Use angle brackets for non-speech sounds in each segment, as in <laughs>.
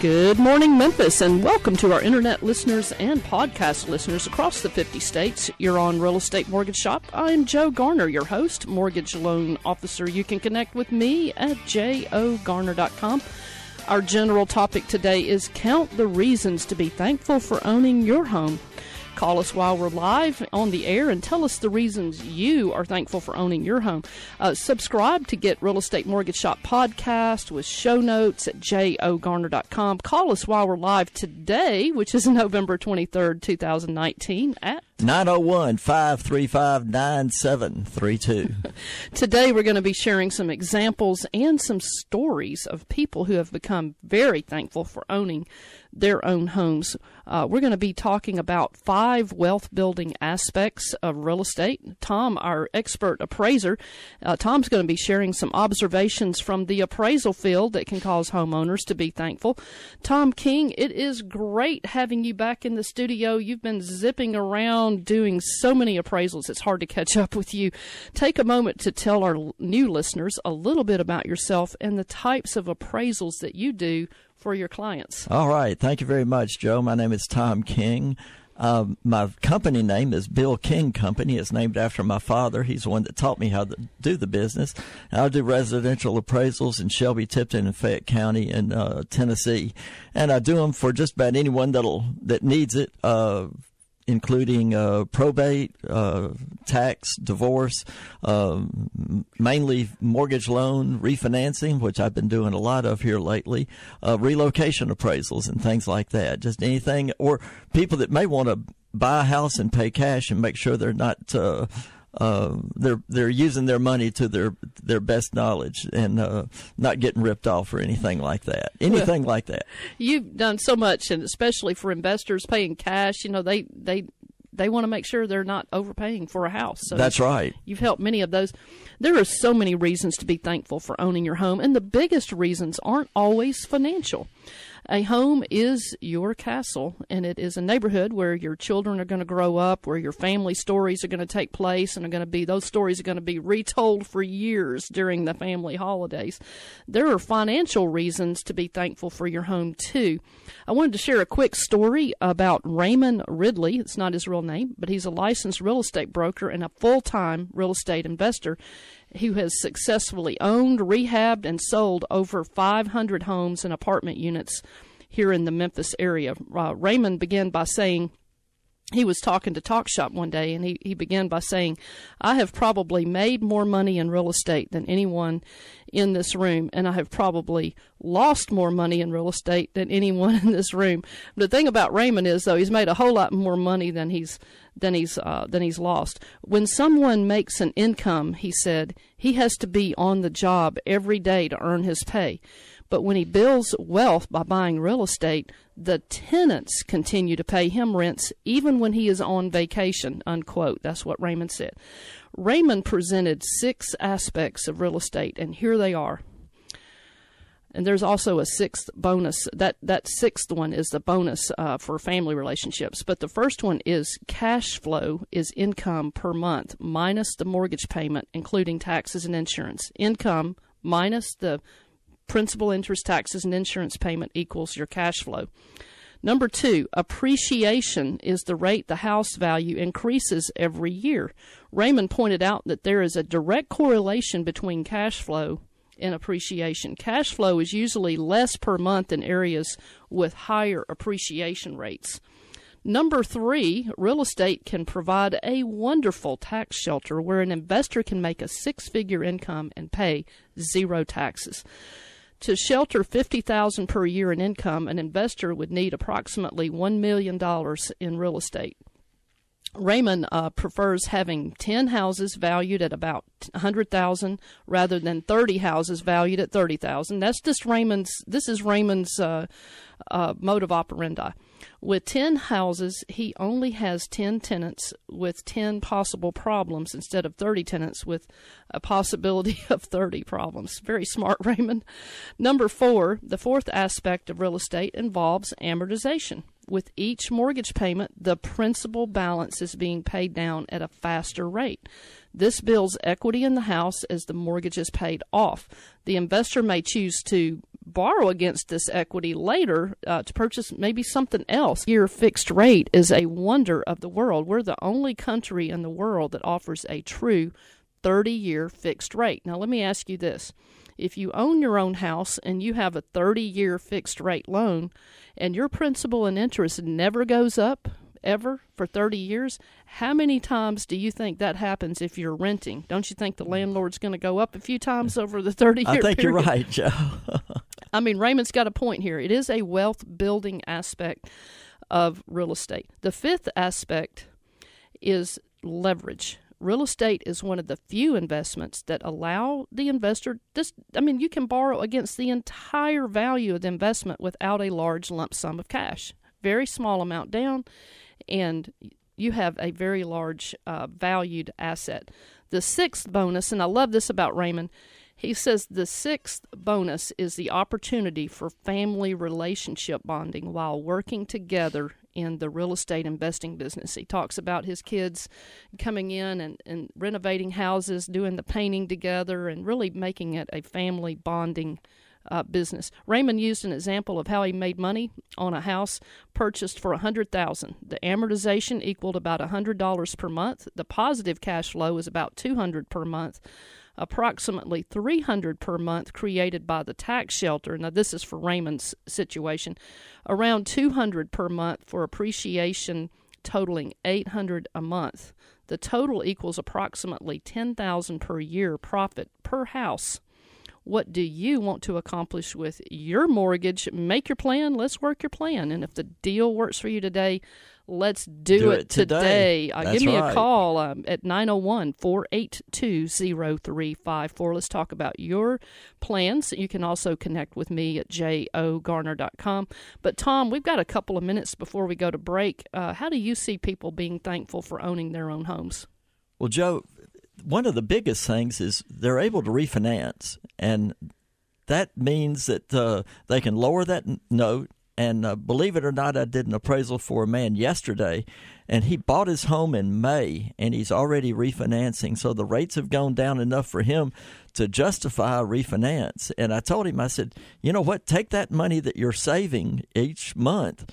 Good morning, Memphis, and welcome to our internet listeners and podcast listeners across the 50 states. You're on Real Estate Mortgage Shop. I'm Joe Garner, your host, mortgage loan officer. You can connect with me at jogarner.com. Our general topic today is count the reasons to be thankful for owning your home. Call us while we're live on the air and tell us the reasons you are thankful for owning your home. Uh, subscribe to get Real Estate Mortgage Shop podcast with show notes at jogarner.com. Call us while we're live today, which is <laughs> November 23rd, 2019 at 901 535 9732. <laughs> Today, we're going to be sharing some examples and some stories of people who have become very thankful for owning their own homes. Uh, we're going to be talking about five wealth building aspects of real estate. Tom, our expert appraiser, uh, Tom's going to be sharing some observations from the appraisal field that can cause homeowners to be thankful. Tom King, it is great having you back in the studio. You've been zipping around doing so many appraisals, it's hard to catch up with you. Take a moment to tell our new listeners a little bit about yourself and the types of appraisals that you do for your clients. All right. Thank you very much, Joe. My name is Tom King. Um, my company name is Bill King Company. It's named after my father. He's the one that taught me how to do the business. I do residential appraisals in Shelby, Tipton, and Fayette County in uh, Tennessee, and I do them for just about anyone that'll that needs it. Uh, including uh, probate, uh, tax, divorce, uh, mainly mortgage loan refinancing, which I've been doing a lot of here lately, uh, relocation appraisals and things like that. Just anything, or people that may want to buy a house and pay cash and make sure they're not uh, they're they're using their money to their their best knowledge and uh, not getting ripped off or anything like that. Anything well, like that. You've done so much, and especially for investors paying cash. You know, they they they want to make sure they're not overpaying for a house. So That's right. You've helped many of those. There are so many reasons to be thankful for owning your home, and the biggest reasons aren't always financial. A home is your castle, and it is a neighborhood where your children are going to grow up, where your family stories are going to take place, and are going to be those stories are going to be retold for years during the family holidays. There are financial reasons to be thankful for your home too. I wanted to share a quick story about Raymond Ridley. It's not his real name, but he's a licensed real estate broker and a full-time real estate investor who has successfully owned, rehabbed, and sold over 500 homes and apartment units here in the Memphis area. Uh, Raymond began by saying, he was talking to Talk Shop one day, and he, he began by saying, I have probably made more money in real estate than anyone in this room, and I have probably lost more money in real estate than anyone in this room. The thing about Raymond is, though, he's made a whole lot more money than he's than he's uh, than he's lost. When someone makes an income, he said, he has to be on the job every day to earn his pay. But when he builds wealth by buying real estate, the tenants continue to pay him rents even when he is on vacation, unquote. That's what Raymond said. Raymond presented six aspects of real estate, and here they are. And there's also a sixth bonus. That that sixth one is the bonus uh, for family relationships. But the first one is cash flow is income per month minus the mortgage payment, including taxes and insurance. Income minus the principal, interest, taxes, and insurance payment equals your cash flow. Number two, appreciation is the rate the house value increases every year. Raymond pointed out that there is a direct correlation between cash flow and appreciation. Cash flow is usually less per month in areas with higher appreciation rates. Number three, real estate can provide a wonderful tax shelter where an investor can make a six figure income and pay zero taxes. To shelter 50000 per year in income, an investor would need approximately $1 million in real estate. Raymond uh, prefers having 10 houses valued at about 100,000 rather than 30 houses valued at 30,000. That's just Raymond's this is Raymond's uh, uh, mode of operandi. With 10 houses, he only has 10 tenants with 10 possible problems instead of 30 tenants with a possibility <laughs> of 30 problems. Very smart, <laughs> Raymond. Number four, the fourth aspect of real estate involves amortization. With each mortgage payment, the principal balance is being paid down at a faster rate. This builds equity in the house as the mortgage is paid off. The investor may choose to borrow against this equity later uh, to purchase maybe something else. Your fixed rate is a wonder of the world. We're the only country in the world that offers a true 30 year fixed rate. Now, let me ask you this. If you own your own house and you have a 30 year fixed rate loan and your principal and interest never goes up, ever for 30 years, how many times do you think that happens if you're renting? Don't you think the landlord's going to go up a few times over the 30 year I think period? you're right, Joe. <laughs> I mean, Raymond's got a point here. It is a wealth building aspect of real estate. The fifth aspect is leverage. Real estate is one of the few investments that allow the investor this I mean you can borrow against the entire value of the investment without a large lump sum of cash. Very small amount down and you have a very large uh, valued asset. The sixth bonus, and I love this about Raymond, he says the sixth bonus is the opportunity for family relationship bonding while working together in the real estate investing business. He talks about his kids coming in and, and renovating houses, doing the painting together, and really making it a family bonding uh, business. Raymond used an example of how he made money on a house purchased for a hundred thousand. The amortization equaled about a hundred dollars per month. The positive cash flow was about two hundred per month. Approximately 300 per month created by the tax shelter. Now, this is for Raymond's situation. Around 200 per month for appreciation, totaling 800 a month. The total equals approximately 10,000 per year profit per house. What do you want to accomplish with your mortgage? Make your plan. Let's work your plan. And if the deal works for you today, let's do, Do it, it today. Uh, give me a call um, at 901 482 0354. Let's talk about your plans. You can also connect with me at jogarner.com. But, Tom, we've got a couple of minutes before we go to break. Uh, how do you see people being thankful for owning their own homes? Well, Joe, one of the biggest things is they're able to refinance, and that means that uh, they can lower that note. And uh, believe it or not, I did an appraisal for a man yesterday, and he bought his home in May, and he's already refinancing. So the rates have gone down enough for him to justify a refinance. And I told him, I said, you know what? Take that money that you're saving each month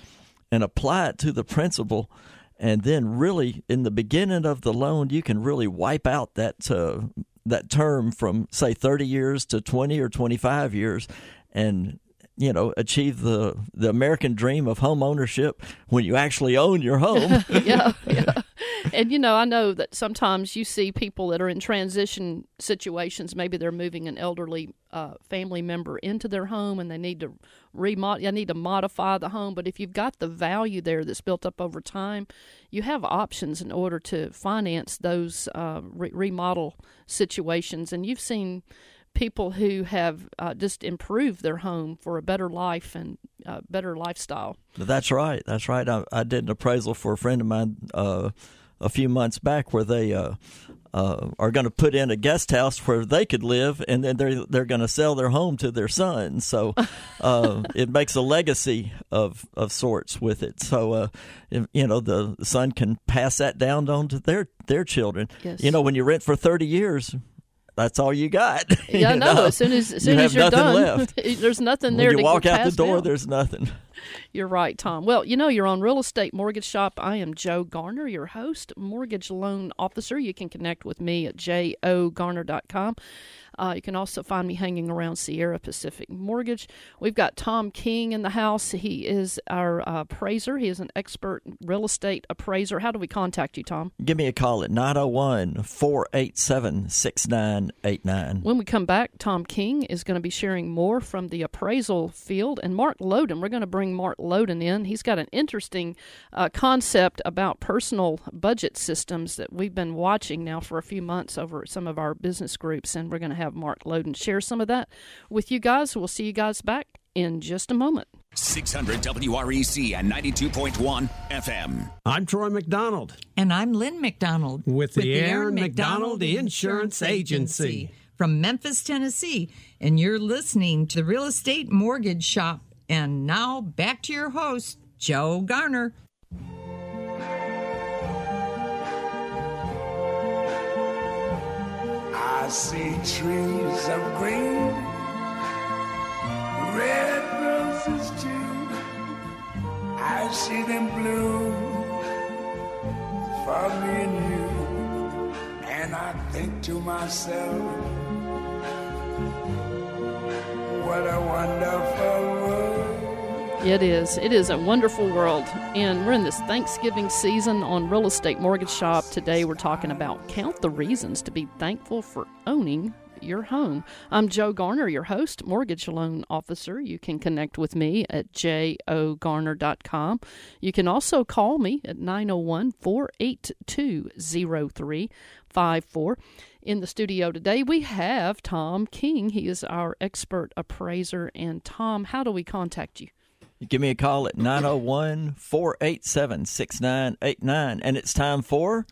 and apply it to the principal and then really in the beginning of the loan you can really wipe out that uh, that term from say 30 years to 20 or 25 years and you know achieve the the American dream of home ownership when you actually own your home <laughs> yeah, yeah. And you know, I know that sometimes you see people that are in transition situations. Maybe they're moving an elderly uh, family member into their home, and they need to remod. They need to modify the home. But if you've got the value there that's built up over time, you have options in order to finance those uh, re- remodel situations. And you've seen people who have uh, just improved their home for a better life and uh, better lifestyle. That's right. That's right. I, I did an appraisal for a friend of mine uh, a few months back where they uh, uh, are going to put in a guest house where they could live, and then they're they're going to sell their home to their son. So <laughs> uh, it makes a legacy of of sorts with it. So uh, if, you know the son can pass that down on to their their children. Yes. You know when you rent for thirty years. That's all you got. <laughs> Yeah, you no. know? As soon as as You soon have as you're nothing done, left. <laughs> there's nothing when there you to walk out the door, there's nothing. You're right, Tom. Well, you know, you're on Real Estate Mortgage Shop. I am Joe Garner, your host, mortgage loan officer. You can connect with me at jogarner.com. Uh, you can also find me hanging around Sierra Pacific Mortgage. We've got Tom King in the house. He is our uh, appraiser. He is an expert real estate appraiser. How do we contact you, Tom? Give me a call at 901 487 6989. When we come back, Tom King is going to be sharing more from the appraisal field. And Mark Loden, we're going to bring Mark Loden in. He's got an interesting uh, concept about personal budget systems that we've been watching now for a few months over at some of our business groups. And we're going to have Mark Loden share some of that with you guys. We'll see you guys back in just a moment. 600 WREC and 92.1 FM. I'm Troy McDonald. And I'm Lynn McDonald. With the Aaron McDonald Insurance Agency. From Memphis, Tennessee. And you're listening to the Real Estate Mortgage Shop. And now back to your host, Joe Garner. I see trees of green, red roses too. I see them bloom for me and you. And I think to myself, what a wonderful. It is. It is a wonderful world. And we're in this Thanksgiving season on Real Estate Mortgage Shop. Today we're talking about count the reasons to be thankful for owning your home. I'm Joe Garner, your host, mortgage loan officer. You can connect with me at jogarner.com. You can also call me at 901 482 0354. In the studio today, we have Tom King. He is our expert appraiser. And Tom, how do we contact you? Give me a call at 901 487 6989. And it's time for.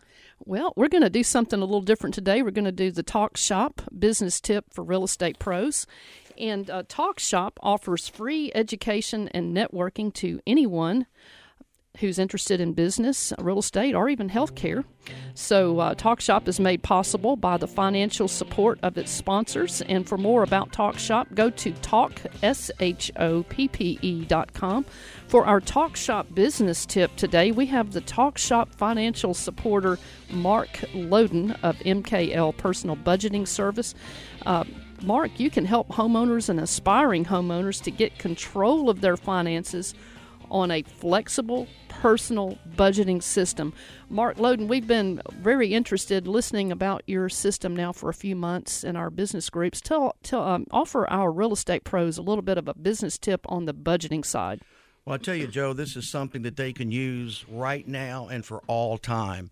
Well, we're going to do something a little different today. We're going to do the Talk Shop business tip for real estate pros. And uh, Talk Shop offers free education and networking to anyone who's interested in business, real estate, or even healthcare. So, uh, Talk Shop is made possible by the financial support of its sponsors. And for more about Talk Shop, go to talkshoppe.com. For our Talk Shop business tip today, we have the Talk Shop financial supporter Mark Loden of MKL Personal Budgeting Service. Uh, Mark, you can help homeowners and aspiring homeowners to get control of their finances on a flexible personal budgeting system. Mark Loden, we've been very interested listening about your system now for a few months in our business groups. Tell, tell um, offer our real estate pros a little bit of a business tip on the budgeting side. Well, I tell you, Joe, this is something that they can use right now and for all time.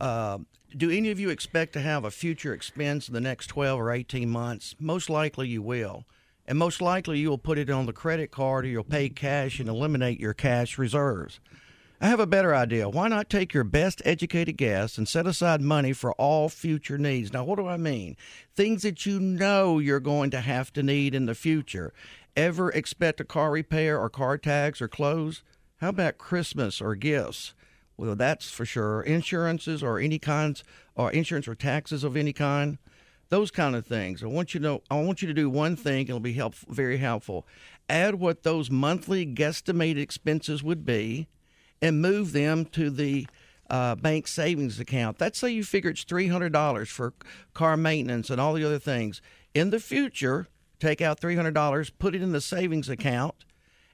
Uh, do any of you expect to have a future expense in the next 12 or 18 months? Most likely you will. And most likely you will put it on the credit card or you'll pay cash and eliminate your cash reserves. I have a better idea. Why not take your best educated guess and set aside money for all future needs? Now, what do I mean? Things that you know you're going to have to need in the future. Ever expect a car repair or car tags or clothes? How about Christmas or gifts? Well, that's for sure. Insurances or any kinds, or insurance or taxes of any kind, those kind of things. I want you to know. I want you to do one thing. It'll be help, very helpful. Add what those monthly guesstimated expenses would be, and move them to the uh, bank savings account. Let's say you figure it's three hundred dollars for car maintenance and all the other things. In the future, take out three hundred dollars, put it in the savings account,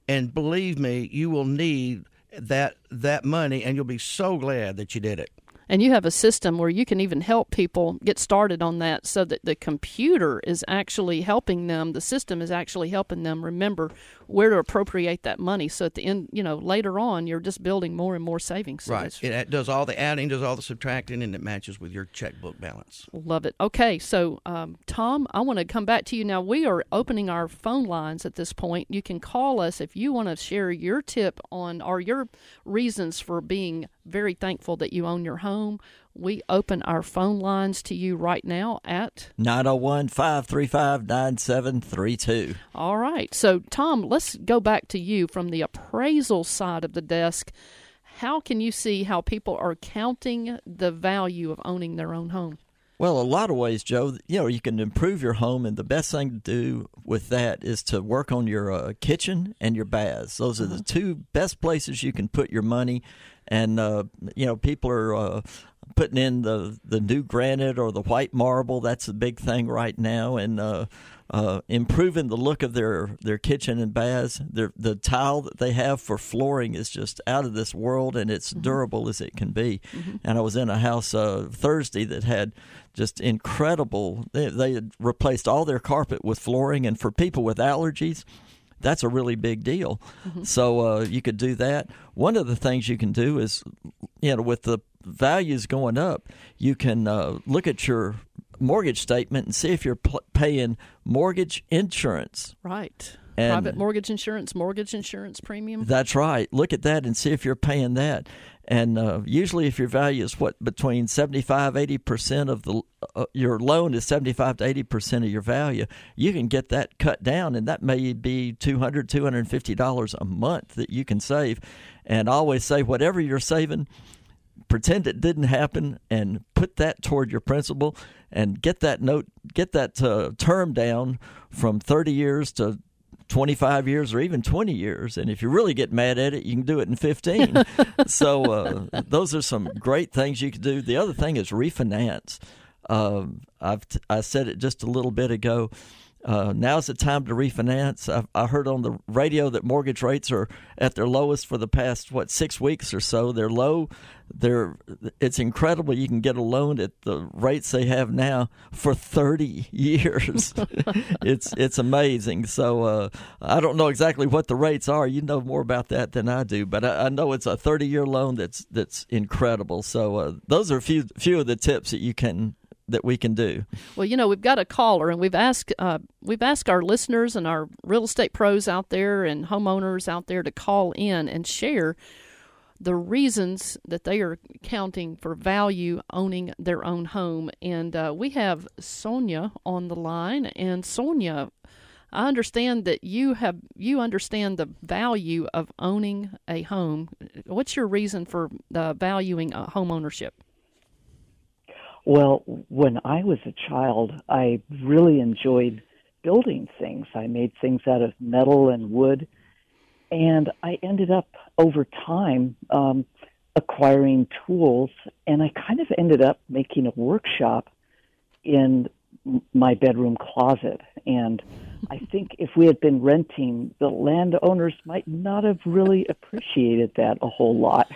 and believe me, you will need that that money, and you'll be so glad that you did it. And you have a system where you can even help people get started on that so that the computer is actually helping them, the system is actually helping them remember where to appropriate that money. So at the end, you know, later on, you're just building more and more savings. So right. It does all the adding, does all the subtracting, and it matches with your checkbook balance. Love it. Okay. So, um, Tom, I want to come back to you now. We are opening our phone lines at this point. You can call us if you want to share your tip on or your reasons for being very thankful that you own your home. We open our phone lines to you right now at 901 535 9732. All right. So, Tom, let's go back to you from the appraisal side of the desk. How can you see how people are counting the value of owning their own home? Well, a lot of ways, Joe. You know, you can improve your home, and the best thing to do with that is to work on your uh, kitchen and your baths. Those are the two best places you can put your money. And uh, you know, people are uh, putting in the the new granite or the white marble. That's the big thing right now, and uh, uh, improving the look of their their kitchen and baths. Their, the tile that they have for flooring is just out of this world, and it's Mm-hmm. durable as it can be. And I was in a house uh, Thursday that had just incredible. They, they had replaced all their carpet with flooring, and for people with allergies. That's a really big deal. So uh, you could do that. One of the things you can do is, you know, with the values going up, you can uh, look at your mortgage statement and see if you're pl- paying mortgage insurance. Right. And Private mortgage insurance, mortgage insurance premium. That's right. Look at that and see if you're paying that. And uh, usually, if your value is what between 75, 80 percent of the uh, your loan is 75 to 80 percent of your value, you can get that cut down, and that may be 200, 250 dollars a month that you can save. And I always say, whatever you're saving, pretend it didn't happen and put that toward your principal and get that note get that uh, term down from 30 years to 25 years or even 20 years and if you really get mad at it you can do it in 15 <laughs> so uh, those are some great things you can do. The other thing is refinance. Um, I've t- I said it just a little bit ago uh, now's the time to refinance. I, I heard on the radio that mortgage rates are at their lowest for the past what six weeks or so. They're low. They're it's incredible. You can get a loan at the rates they have now for thirty <laughs> years. <laughs> it's it's amazing. So uh, I don't know exactly what the rates are. You know more about that than I do, but I, I know it's a thirty year loan that's that's incredible. So uh, those are a few few of the tips that you can that we can do. Well, you know, we've got a caller, and we've asked uh, we've asked our listeners and our real estate pros out there and homeowners out there to call in and share the reasons that they are counting for value owning their own home. And uh, we have Sonia on the line, and Sonia. I understand that you have you understand the value of owning a home. What's your reason for uh, valuing a home ownership? Well, when I was a child, I really enjoyed building things. I made things out of metal and wood, and I ended up over time um, acquiring tools, and I kind of ended up making a workshop in my bedroom closet. And I <laughs> think if we had been renting, the landowners might not have really appreciated that a whole lot.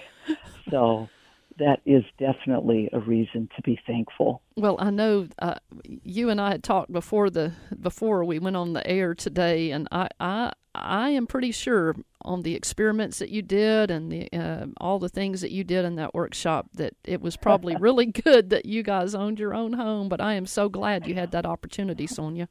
So that is definitely a reason to be thankful. Well, I know uh, you and I had talked before the before we went on the air today, and I I, I am pretty sure on the experiments that you did and the uh, all the things that you did in that workshop that it was probably <laughs> really good that you guys owned your own home. But I am so glad you had that opportunity, Sonia.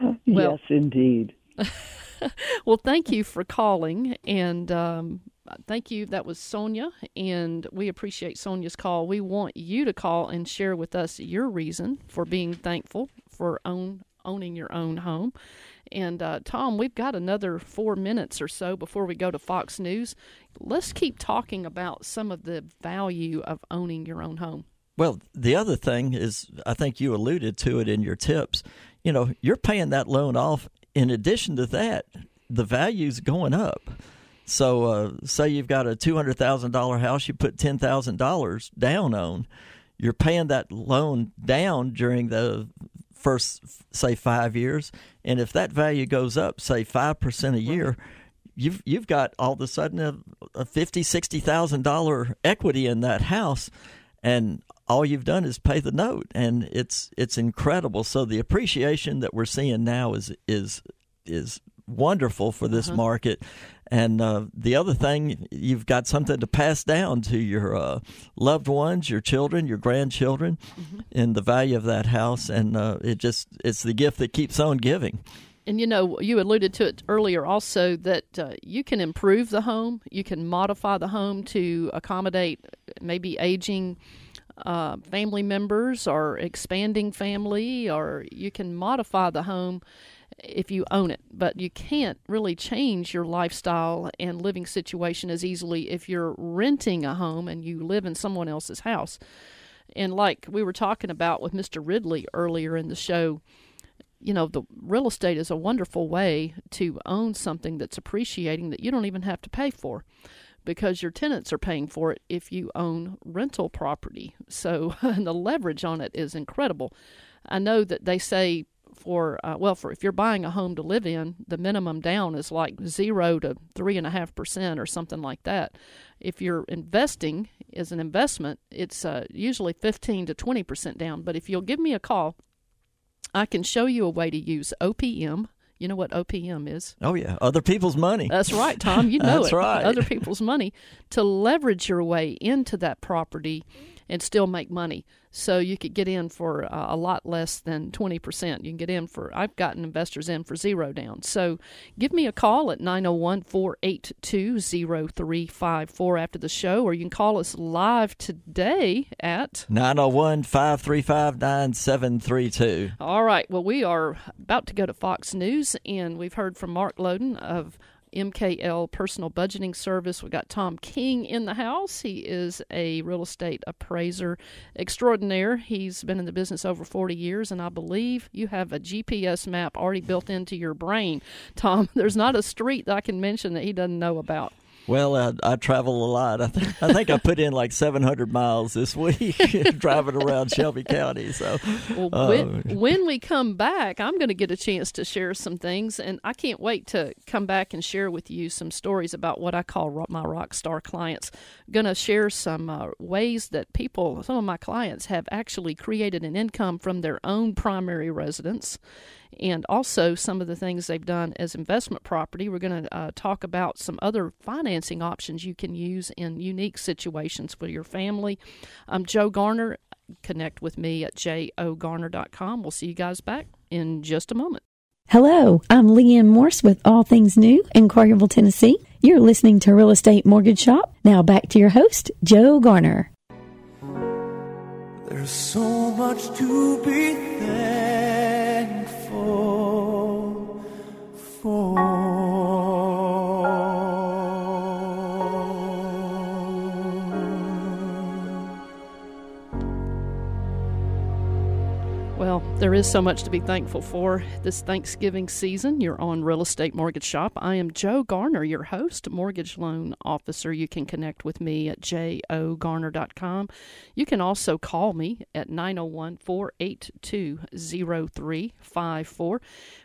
Well, yes, indeed. <laughs> well, thank you for calling, and um, thank you. That was Sonia, and we appreciate Sonia's call. We want you to call and share with us your reason for being thankful for own owning your own home. And uh, Tom, we've got another four minutes or so before we go to Fox News. Let's keep talking about some of the value of owning your own home. Well, the other thing is, I think you alluded to it in your tips. You know, you're paying that loan off. In addition to that, the value's going up. So, uh, say you've got a two hundred thousand dollar house, you put ten thousand dollars down on. You're paying that loan down during the first, say, five years, and if that value goes up, say five percent a year, you've you've got all of a sudden a, a fifty, sixty thousand dollar equity in that house, and all you've done is pay the note, and it's it's incredible. So the appreciation that we're seeing now is is is wonderful for this uh-huh. market. And uh, the other thing, you've got something to pass down to your uh, loved ones, your children, your grandchildren, mm-hmm. in the value of that house. And uh, it just, it's the gift that keeps on giving. And you know, you alluded to it earlier also that uh, you can improve the home, you can modify the home to accommodate maybe aging uh, family members or expanding family, or you can modify the home if you own it, but you can't really change your lifestyle and living situation as easily if you're renting a home and you live in someone else's house. And like we were talking about with Mr. Ridley earlier in the show, you know, the real estate is a wonderful way to own something that's appreciating that you don't even have to pay for because your tenants are paying for it if you own rental property. So <laughs> the leverage on it is incredible. I know that they say for uh, well for if you're buying a home to live in the minimum down is like zero to three and a half percent or something like that if you're investing as an investment it's uh, usually 15 to 20 percent down but if you'll give me a call i can show you a way to use opm you know what OPM is? Oh yeah, other people's money. That's right, Tom. You <laughs> know That's it. right. Other people's money to leverage your way into that property and still make money. So you could get in for uh, a lot less than 20%. You can get in for, I've gotten investors in for zero down. So give me a call at 901 482 0354 after the show, or you can call us live today at 901 535 9732. All right. Well, we are about to go to Fox News, and we've heard from Mark Loden of MKL Personal Budgeting Service. We've got Tom King in the house. He is a real estate appraiser extraordinaire. He's been in the business over 40 years, and I believe you have a GPS map already built into your brain. Tom, <laughs> there's not a street that I can mention that he doesn't know about. Well, I, I travel a lot. I, th- I think I put in like 700 miles this week <laughs> driving around Shelby County. So, well, uh, when, when, we come back, I'm going to get a chance to share some things, and I can't wait to come back and share with you some stories about what I call my rock star clients. Going to share some uh, ways that people, some of my clients, have actually created an income from their own primary residence and also some of the things they've done as investment property. We're going to uh, talk about some other financing options you can use in unique situations for your family. I'm Joe Garner. Connect with me at jogarner.com. We'll see you guys back in just a moment. Hello, I'm Leanne Morse with All Things New in Collierville, Tennessee. You're listening to Real Estate Mortgage Shop. Now back to your host, Joe Garner. There's so much to be thankful well, there is so much to be thankful for this Thanksgiving season. You're on Real Estate Mortgage Shop. I am Joe Garner, your host, mortgage loan officer. You can connect with me at jogarner.com. You can also call me at 901 482 0354.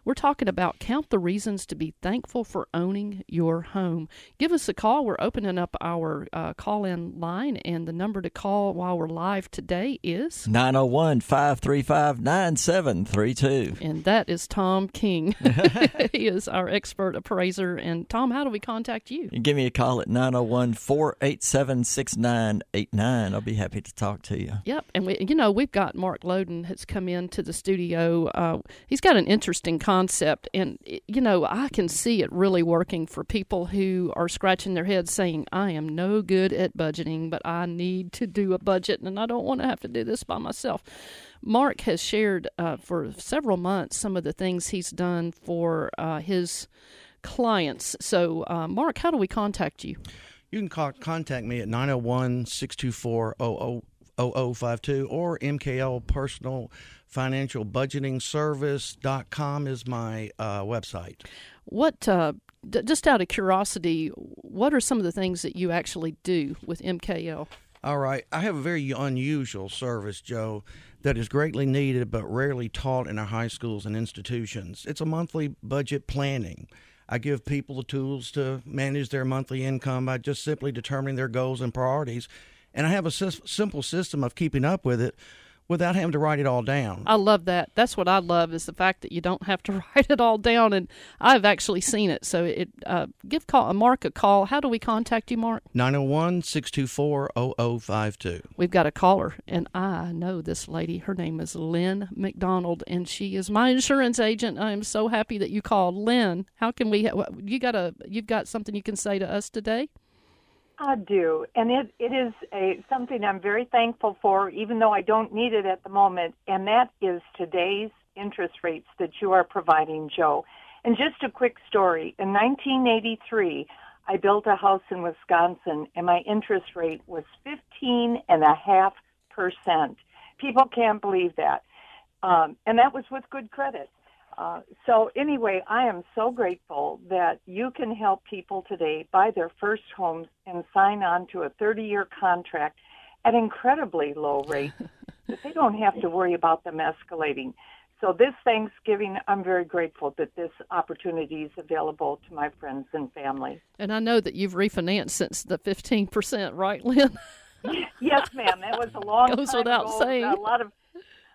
We're talking about count the reasons to be thankful for owning your home. Give us a call. We're opening up our uh, call in line, and the number to call while we're live today is 901 535 9732. And that is Tom King. <laughs> he is our expert appraiser. And Tom, how do we contact you? you give me a call at 901 487 6989. I'll be happy to talk to you. Yep. And, we, you know, we've got Mark Loden has come into the studio. Uh, he's got an interesting concept. And, you know, I can see it really working for people who are scratching their heads saying, I am no good at budgeting, but I need to do a budget and I don't want to have to do this by myself. Mark has shared uh, for several months some of the things he's done for uh, his clients. So, uh, Mark, how do we contact you? You can call, contact me at 901 624 0052 or MKL Personal Financial Budgeting Service.com is my uh, website. What, uh, d- just out of curiosity, what are some of the things that you actually do with MKL? All right. I have a very unusual service, Joe that is greatly needed but rarely taught in our high schools and institutions. It's a monthly budget planning. I give people the tools to manage their monthly income by just simply determining their goals and priorities. And I have a simple system of keeping up with it without having to write it all down. I love that. That's what I love is the fact that you don't have to <laughs> write it all down. And I've actually seen it. So it uh, give call uh, Mark a call. How do we contact you, Mark? 901-624-0052. We've got a caller, and I know this lady. Her name is Lynn McDonald, and she is my insurance agent. I am so happy that you called, Lynn. How can we? You got a? You've got something you can say to us today? I do, and it it is a something I'm very thankful for, even though I don't need it at the moment, and that is today's interest rates that you are providing, Joe. And just a quick story: in 1983, I built a house in Wisconsin, and my interest rate was 15 and a half percent. People can't believe that, um, and that was with good credit. Uh, so anyway, I am so grateful that you can help people today buy their first homes and sign on to a 30-year contract at incredibly low rates <laughs> that they don't have to worry about them escalating. So this Thanksgiving, I'm very grateful that this opportunity is available to my friends and family. And I know that you've refinanced since the 15%, right, Lynn? <laughs> yes, ma'am. That was a long <laughs> Goes time without ago. saying. A lot of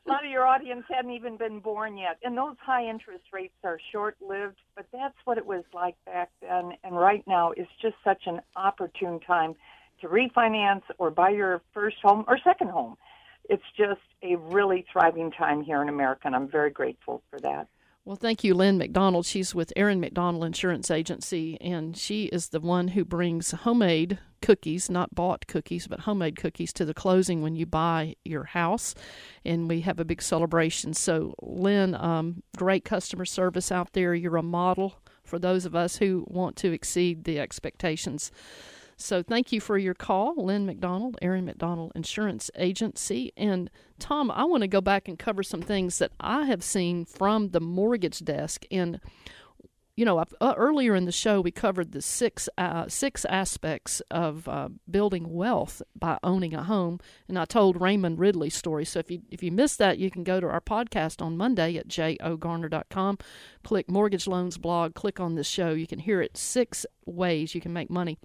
a lot of your audience hadn't even been born yet. And those high interest rates are short lived, but that's what it was like back then. And right now is just such an opportune time to refinance or buy your first home or second home. It's just a really thriving time here in America, and I'm very grateful for that. Well, thank you, Lynn McDonald. She's with Aaron McDonald Insurance Agency, and she is the one who brings homemade cookies, not bought cookies, but homemade cookies to the closing when you buy your house. And we have a big celebration. So, Lynn, um, great customer service out there. You're a model for those of us who want to exceed the expectations so thank you for your call, Lynn McDonald, Aaron McDonald Insurance Agency. And Tom, I want to go back and cover some things that I have seen from the mortgage desk. And you know, uh, earlier in the show we covered the six uh, six aspects of uh, building wealth by owning a home, and I told Raymond Ridley's story. So if you if you missed that, you can go to our podcast on Monday at jogarner.com, click Mortgage Loans blog, click on this show. You can hear it six ways you can make money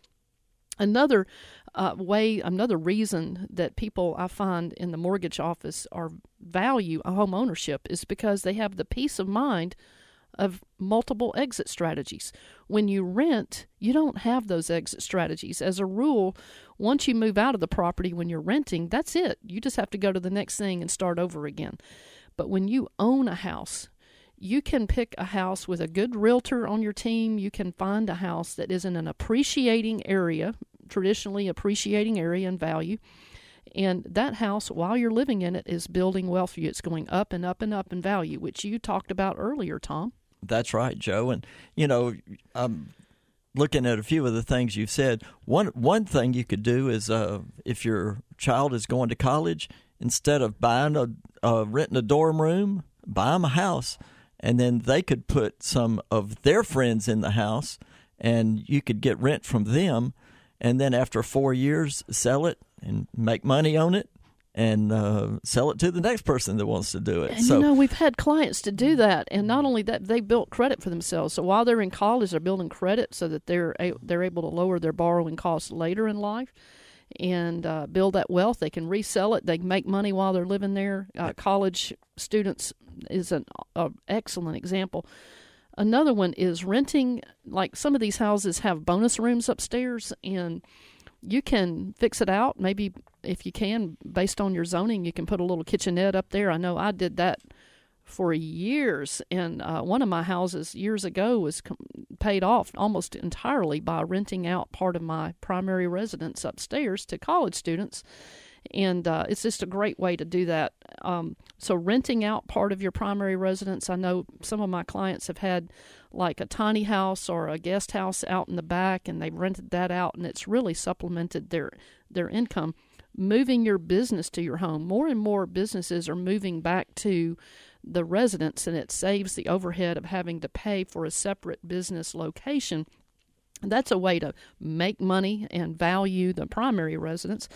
Another uh, way, another reason that people I find in the mortgage office are value a home ownership is because they have the peace of mind of multiple exit strategies. When you rent, you don't have those exit strategies. As a rule, once you move out of the property when you're renting, that's it. You just have to go to the next thing and start over again. But when you own a house, you can pick a house with a good realtor on your team. You can find a house that is in an appreciating area, traditionally appreciating area and value. And that house, while you're living in it, is building wealth for you. It's going up and up and up in value, which you talked about earlier, Tom. That's right, Joe. And, you know, I'm looking at a few of the things you've said. One, one thing you could do is uh, if your child is going to college, instead of buying a, uh, renting a dorm room, buy them a house and then they could put some of their friends in the house and you could get rent from them and then after four years sell it and make money on it and uh, sell it to the next person that wants to do it. And so, you know, we've had clients to do that, and not only that, they built credit for themselves. So while they're in college, they're building credit so that they're they're able to lower their borrowing costs later in life and uh, build that wealth. They can resell it. They make money while they're living there. Uh, college students is an excellent example. Another one is renting. Like some of these houses have bonus rooms upstairs, and you can fix it out. Maybe if you can, based on your zoning, you can put a little kitchenette up there. I know I did that for years, and uh, one of my houses years ago was com- paid off almost entirely by renting out part of my primary residence upstairs to college students and uh, it's just a great way to do that. Um, so renting out part of your primary residence, I know some of my clients have had like a tiny house or a guest house out in the back, and they've rented that out, and it's really supplemented their their income. Moving your business to your home, more and more businesses are moving back to the residence, and it saves the overhead of having to pay for a separate business location. That's a way to make money and value the primary residence.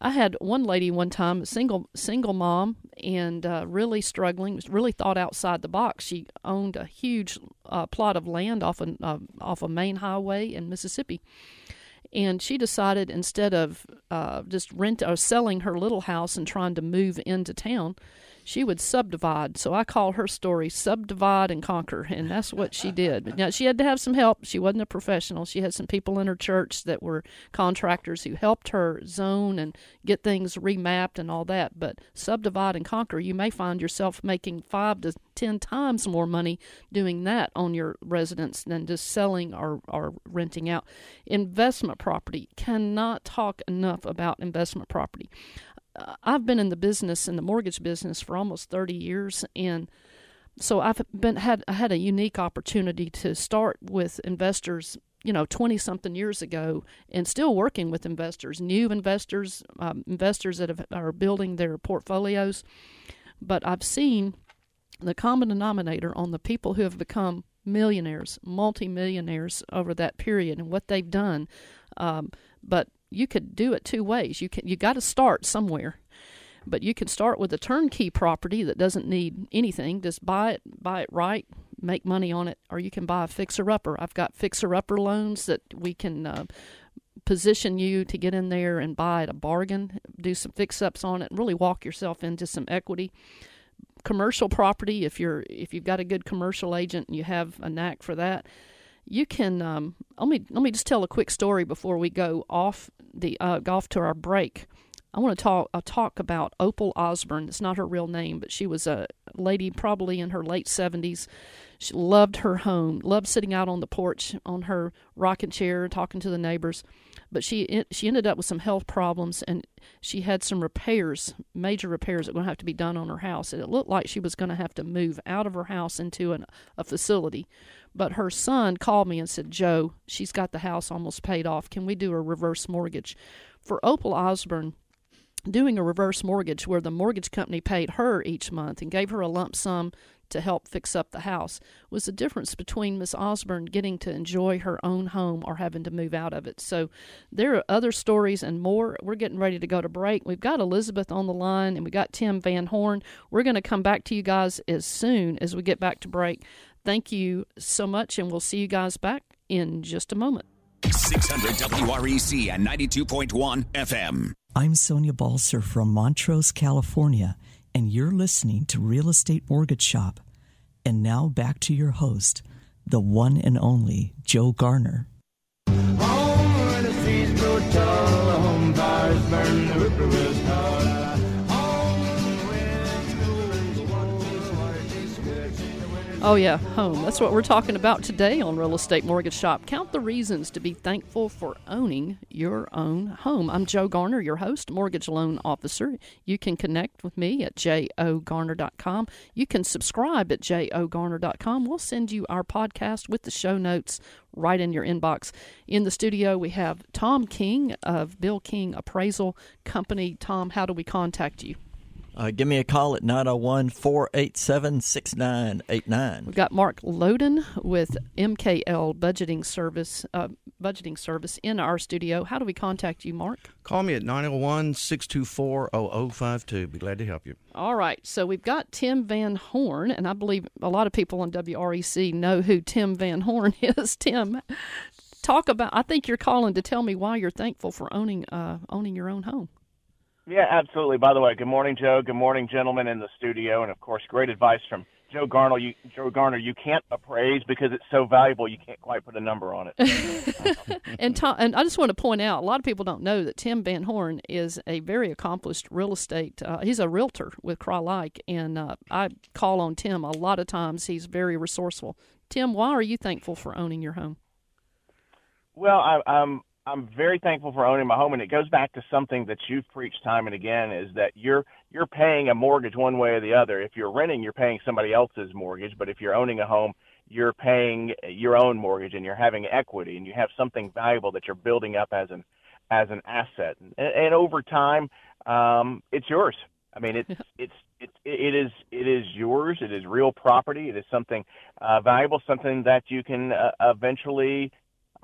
I had one lady one time, a single single mom, and uh, really struggling. Really thought outside the box. She owned a huge uh, plot of land off a uh, off a main highway in Mississippi, and she decided instead of uh, just rent or selling her little house and trying to move into town, she would subdivide. So I call her story subdivide and conquer, and that's what she did. Now she had to have some help. She wasn't a professional. She had some people in her church that were contractors who helped her zone and get things remapped and all that. But subdivide and conquer, you may find yourself making five to ten times more money doing that on your residence than just selling or, or renting out. Investment property cannot talk enough about investment property. I've been in the business in the mortgage business for almost 30 years and so I've been had I had a unique opportunity to start with investors, you know, 20 something years ago and still working with investors, new investors, um, investors that have, are building their portfolios. But I've seen the common denominator on the people who have become millionaires, multimillionaires over that period and what they've done. Um, but you could do it two ways. You can you got to start somewhere, but you can start with a turnkey property that doesn't need anything. Just buy it, buy it right, make money on it, or you can buy a fixer upper. I've got fixer upper loans that we can. Uh, position you to get in there and buy at a bargain, do some fix ups on it, and really walk yourself into some equity commercial property if you're if you've got a good commercial agent and you have a knack for that you can um, let me let me just tell a quick story before we go off the uh, golf to our break, I want to talk uh, talk about Opal Osborne. It's not her real name, but she was a lady probably in her late 70s. She loved her home, loved sitting out on the porch on her rocking chair, talking to the neighbors. But she she ended up with some health problems, and she had some repairs, major repairs that were going to have to be done on her house. And it looked like she was going to have to move out of her house into an, a facility. But her son called me and said, "Joe, she's got the house almost paid off. Can we do a reverse mortgage?" For Opal Osborne, doing a reverse mortgage where the mortgage company paid her each month and gave her a lump sum to help fix up the house was the difference between Miss Osborne getting to enjoy her own home or having to move out of it. So there are other stories and more. We're getting ready to go to break. We've got Elizabeth on the line and we got Tim Van Horn. We're going to come back to you guys as soon as we get back to break. Thank you so much and we'll see you guys back in just a moment. 600 WREC and 92.1 FM. I'm Sonia Balser from Montrose, California, and you're listening to Real Estate Mortgage Shop. And now back to your host, the one and only Joe Garner. Oh, yeah, home. That's what we're talking about today on Real Estate Mortgage Shop. Count the reasons to be thankful for owning your own home. I'm Joe Garner, your host, mortgage loan officer. You can connect with me at joegarner.com. You can subscribe at joegarner.com. We'll send you our podcast with the show notes right in your inbox. In the studio, we have Tom King of Bill King Appraisal Company. Tom, how do we contact you? Uh, give me a call at 901 487 6989. We've got Mark Loden with MKL Budgeting Service uh, Budgeting Service in our studio. How do we contact you, Mark? Call me at 901 624 0052. Be glad to help you. All right. So we've got Tim Van Horn, and I believe a lot of people on WREC know who Tim Van Horn <laughs> is. Tim, talk about. I think you're calling to tell me why you're thankful for owning uh, owning your own home. Yeah, absolutely. By the way, good morning, Joe. Good morning, gentlemen in the studio, and of course, great advice from Joe Garner. You, Joe Garner, you can't appraise because it's so valuable. You can't quite put a number on it. <laughs> and Tom, and I just want to point out, a lot of people don't know that Tim Van Horn is a very accomplished real estate. Uh, he's a realtor with Crye-Leike, and uh, I call on Tim a lot of times. He's very resourceful. Tim, why are you thankful for owning your home? Well, I, I'm I'm very thankful for owning my home, and it goes back to something that you've preached time and again: is that you're you're paying a mortgage one way or the other. If you're renting, you're paying somebody else's mortgage, but if you're owning a home, you're paying your own mortgage, and you're having equity, and you have something valuable that you're building up as an as an asset, and, and over time, um, it's yours. I mean, it's <laughs> it's it, it is it is yours. It is real property. It is something uh, valuable, something that you can uh, eventually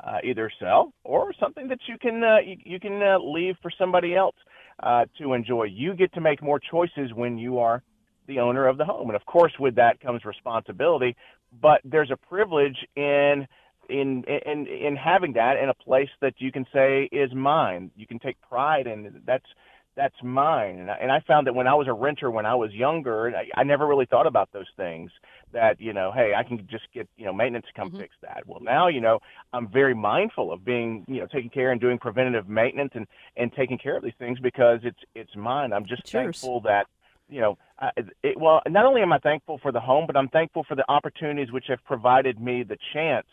uh, either sell or something that you can uh, you, you can uh, leave for somebody else uh, to enjoy. You get to make more choices when you are the owner of the home, and of course, with that comes responsibility. But there's a privilege in in in in having that in a place that you can say is mine. You can take pride in that's that's mine. And I, and I found that when I was a renter, when I was younger, I, I never really thought about those things. That you know, hey, I can just get you know maintenance to come mm-hmm. fix that. Well, now you know, I'm very mindful of being you know taking care and doing preventative maintenance and and taking care of these things because it's it's mine. I'm just thankful that you know, uh, it, well, not only am I thankful for the home, but I'm thankful for the opportunities which have provided me the chance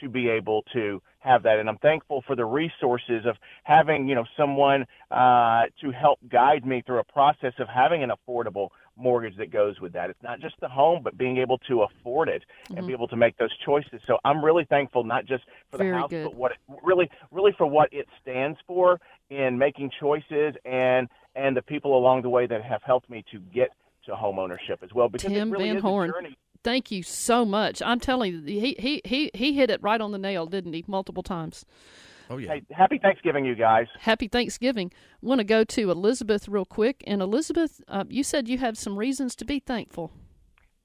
to be able to have that. And I'm thankful for the resources of having, you know, someone uh, to help guide me through a process of having an affordable mortgage that goes with that. It's not just the home, but being able to afford it and mm-hmm. be able to make those choices. So I'm really thankful, not just for the Very house, good. but what it, really, really for what it stands for in making choices and and the people along the way that have helped me to get to home ownership as well. Because Tim it really Van is Horn. a journey. Thank you so much. I'm telling you, he he he he hit it right on the nail, didn't he? Multiple times. Oh yeah. Hey, happy Thanksgiving, you guys. Happy Thanksgiving. I Want to go to Elizabeth real quick? And Elizabeth, uh, you said you have some reasons to be thankful.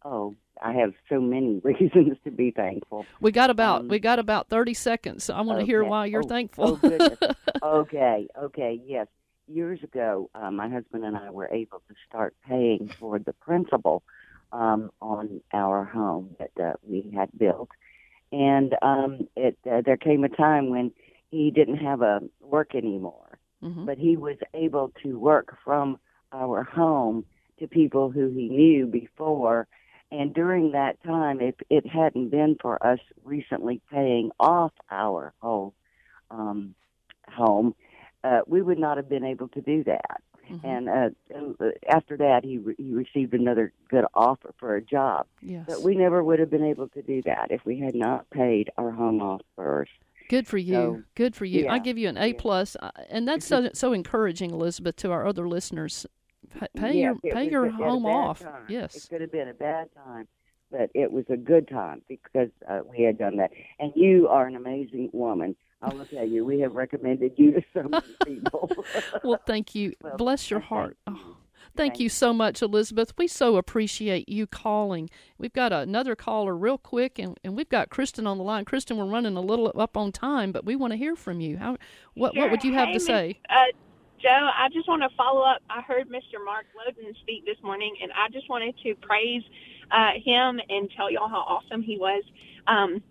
Oh, I have so many <laughs> reasons to be thankful. We got about Um, we got about thirty seconds. So I want to hear why you're Oh, thankful. oh, goodness. <laughs> okay, okay, yes. Years ago, uh, my husband and I were able to start paying for the principal um, on our home that uh, we had built, and um, it uh, there came a time when he didn't have a work anymore, Mhm. but he was able to work from our home to people who he knew before. And during that time, if it hadn't been for us recently paying off our whole um, home, uh, we would not have been able to do that. Mm-hmm. And uh, after that, he re- he received another good offer for a job. Yes. But we never would have been able to do that if we had not paid our home off first. Good for you. So, Good for you. I give you an A plus, uh, and that's so so encouraging, Elizabeth, to our other listeners. Pa- Pay Yes, your pay your home off. time. Yes. It could have been a bad time, but it was a good time because uh, we had done that. And you are an amazing woman. I will tell you, we have recommended you to so many <laughs> people. well, thank you. <laughs> Well, Bless your thank heart. you. Oh, thank Thank you so much, Elizabeth. We so appreciate you calling. We've got another caller real quick, and, and we've got Kristen on the line. Kristen, we're running a little up on time, but we want to hear from you. How what what would you have Hey, to say? Uh, Joe, I just want to follow up. I heard Mr. Mark Loden speak this morning, and I just wanted to praise uh, him and tell y'all how awesome he was. Um,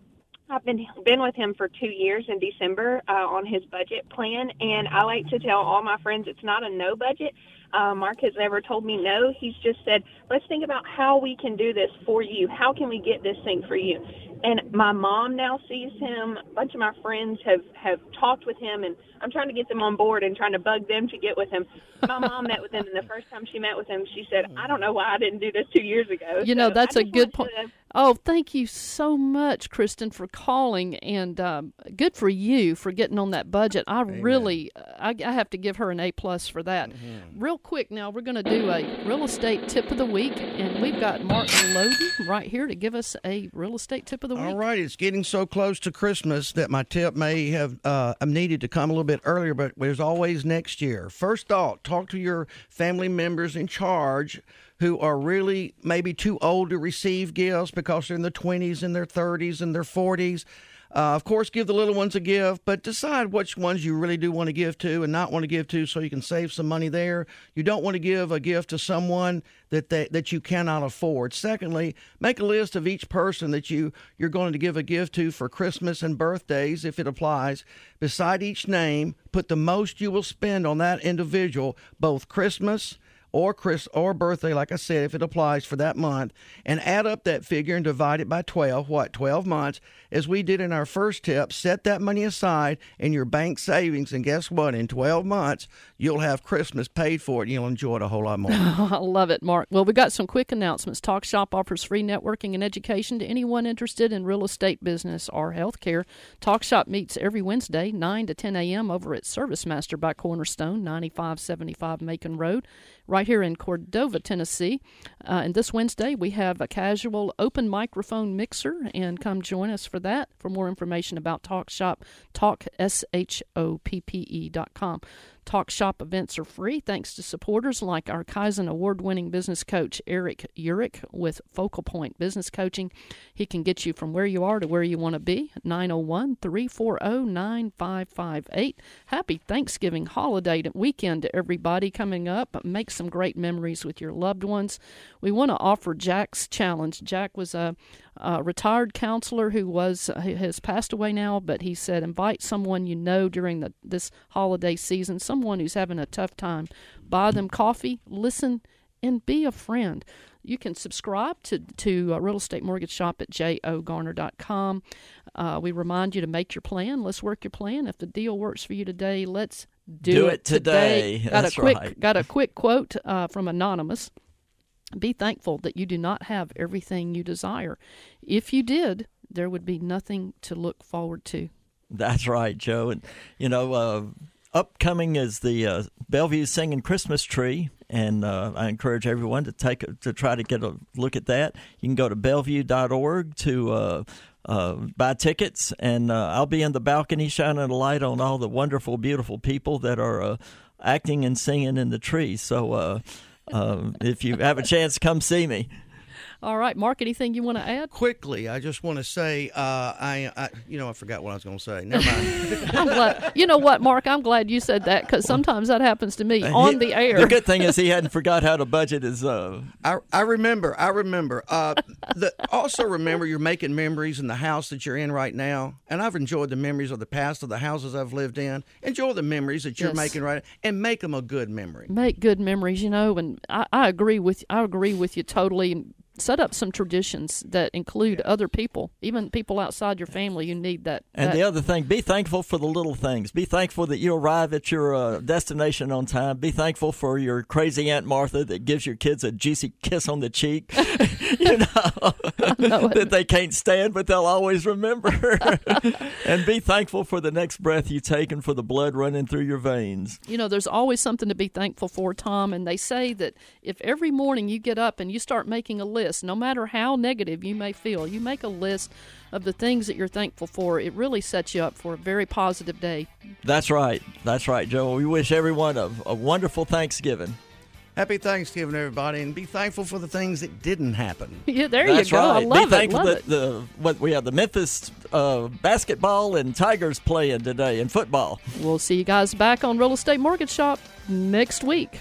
I've been been with him for two years in December uh, on his budget plan, and I like to tell all my friends it's not a no budget. Uh, Mark has never told me no. He's just said, let's think about how we can do this for you. How can we get this thing for you? And my mom now sees him. A bunch of my friends have have talked with him, and I'm trying to get them on board and trying to bug them to get with him. My mom met with him, and the first time she met with him, she said, "I don't know why I didn't do this two years ago." You know, So that's a good point. to- Oh, thank you so much, Kristen, for calling, and um, good for you for getting on that budget. I really, I, I have to give her an A plus for that. Real quick, now we're going to do a real estate tip of the week, and we've got Mark Loden right here to give us a real estate tip of the week. All right, it's getting so close to Christmas that my tip may have uh, needed to come a little bit earlier, but there's always next year. First thought: talk to your family members in charge who are really maybe too old to receive gifts because they're in their 20s and their 30s and their 40s. Uh, of course, give the little ones a gift, but decide which ones you really do want to give to and not want to give to, so you can save some money there. You don't want to give a gift to someone that they, that you cannot afford. Secondly, make a list of each person that you you're going to give a gift to for Christmas and birthdays, if it applies. Beside each name, put the most you will spend on that individual, both Christmas or Chris or birthday, like I said, if it applies for that month, and add up that figure and divide it by 12, what, 12 months, as we did in our first tip, set that money aside in your bank savings, and guess what? In 12 months, you'll have Christmas paid for it, and you'll enjoy it a whole lot more. <laughs> I love it, Mark. Well, we got some quick announcements. Talk Shop offers free networking and education to anyone interested in real estate business or healthcare. Talk Shop meets every Wednesday, 9 to 10 a.m. over at Service Master by Cornerstone, 9575 Macon Road, right here in Cordova, Tennessee. Uh, and this Wednesday, we have a casual open microphone mixer, and come join us for that. For more information about Talk Shop, talk, S-H-O-P-P-E dot com. Talk Shop events are free thanks to supporters like our Kaizen award winning business coach Eric Urick with Focal Point Business Coaching. He can get you from where you are to where you want to be. 901 340 9558. Happy Thanksgiving holiday weekend to everybody coming up. Make some great memories with your loved ones. We want to offer Jack's challenge. Jack was a, a retired counselor who was who has passed away now, but he said invite someone you know during the, this holiday season, someone who's having a tough time. Buy them coffee, listen, and be a friend. You can subscribe to to uh, Real Estate Mortgage Shop at joegarner.com. Uh, we remind you to make your plan. Let's work your plan. If the deal works for you today, let's do, Do it today. Got That's a quick right. got a quick quote uh, from anonymous. Be thankful that you do not have everything you desire. If you did, there would be nothing to look forward to. That's right, Joe. And you know, uh, upcoming is the uh, Bellevue Singing Christmas Tree, and uh, I encourage everyone to take a, to try to get a look at that. You can go to bellevue.org to. Uh, uh, buy tickets, and uh, I'll be in the balcony shining a light on all the wonderful, beautiful people that are uh, acting and singing in the tree. So, uh, if you have a chance, come see me. All right, Mark. Anything you want to add? Quickly, I just want to say, uh, I, I, you know, I forgot what I was going to say. Never mind. <laughs> I'm glad. You know what, Mark? I'm glad you said that because sometimes that happens to me on the air. The good thing is he hadn't forgot how to budget his. Uh... I, I remember. I remember. Uh, the, also remember, you're making memories in the house that you're in right now, and I've enjoyed the memories of the past of the houses I've lived in. Enjoy the memories that you're Yes. making right, and make them a good memory. Make good memories, you know, and I, I agree with I agree with you totally. Set up some traditions that include other people, even people outside your family. You need that. And that- the other thing, be thankful for the little things. Be thankful that you arrive at your uh, destination on time. Be thankful for your crazy Aunt Martha that gives your kids a juicy kiss on the cheek. <laughs> you know, that they can't stand, but they'll always remember. <laughs> and be thankful for the next breath you take and for the blood running through your veins. You know, there's always something to be thankful for, Tom. And they say that if every morning you get up and you start making a list, no matter how negative you may feel, you make a list of the things that you're thankful for, it really sets you up for a very positive day. That's right. That's right, Joe. We wish everyone a, a wonderful Thanksgiving. Happy Thanksgiving, everybody, and be thankful for the things that didn't happen. <laughs> Yeah, there That's you go. right. I love Be it. thankful Love that it. the what we have the Memphis uh, basketball and Tigers playing today and football. We'll see you guys back on Real Estate Mortgage Shop next week.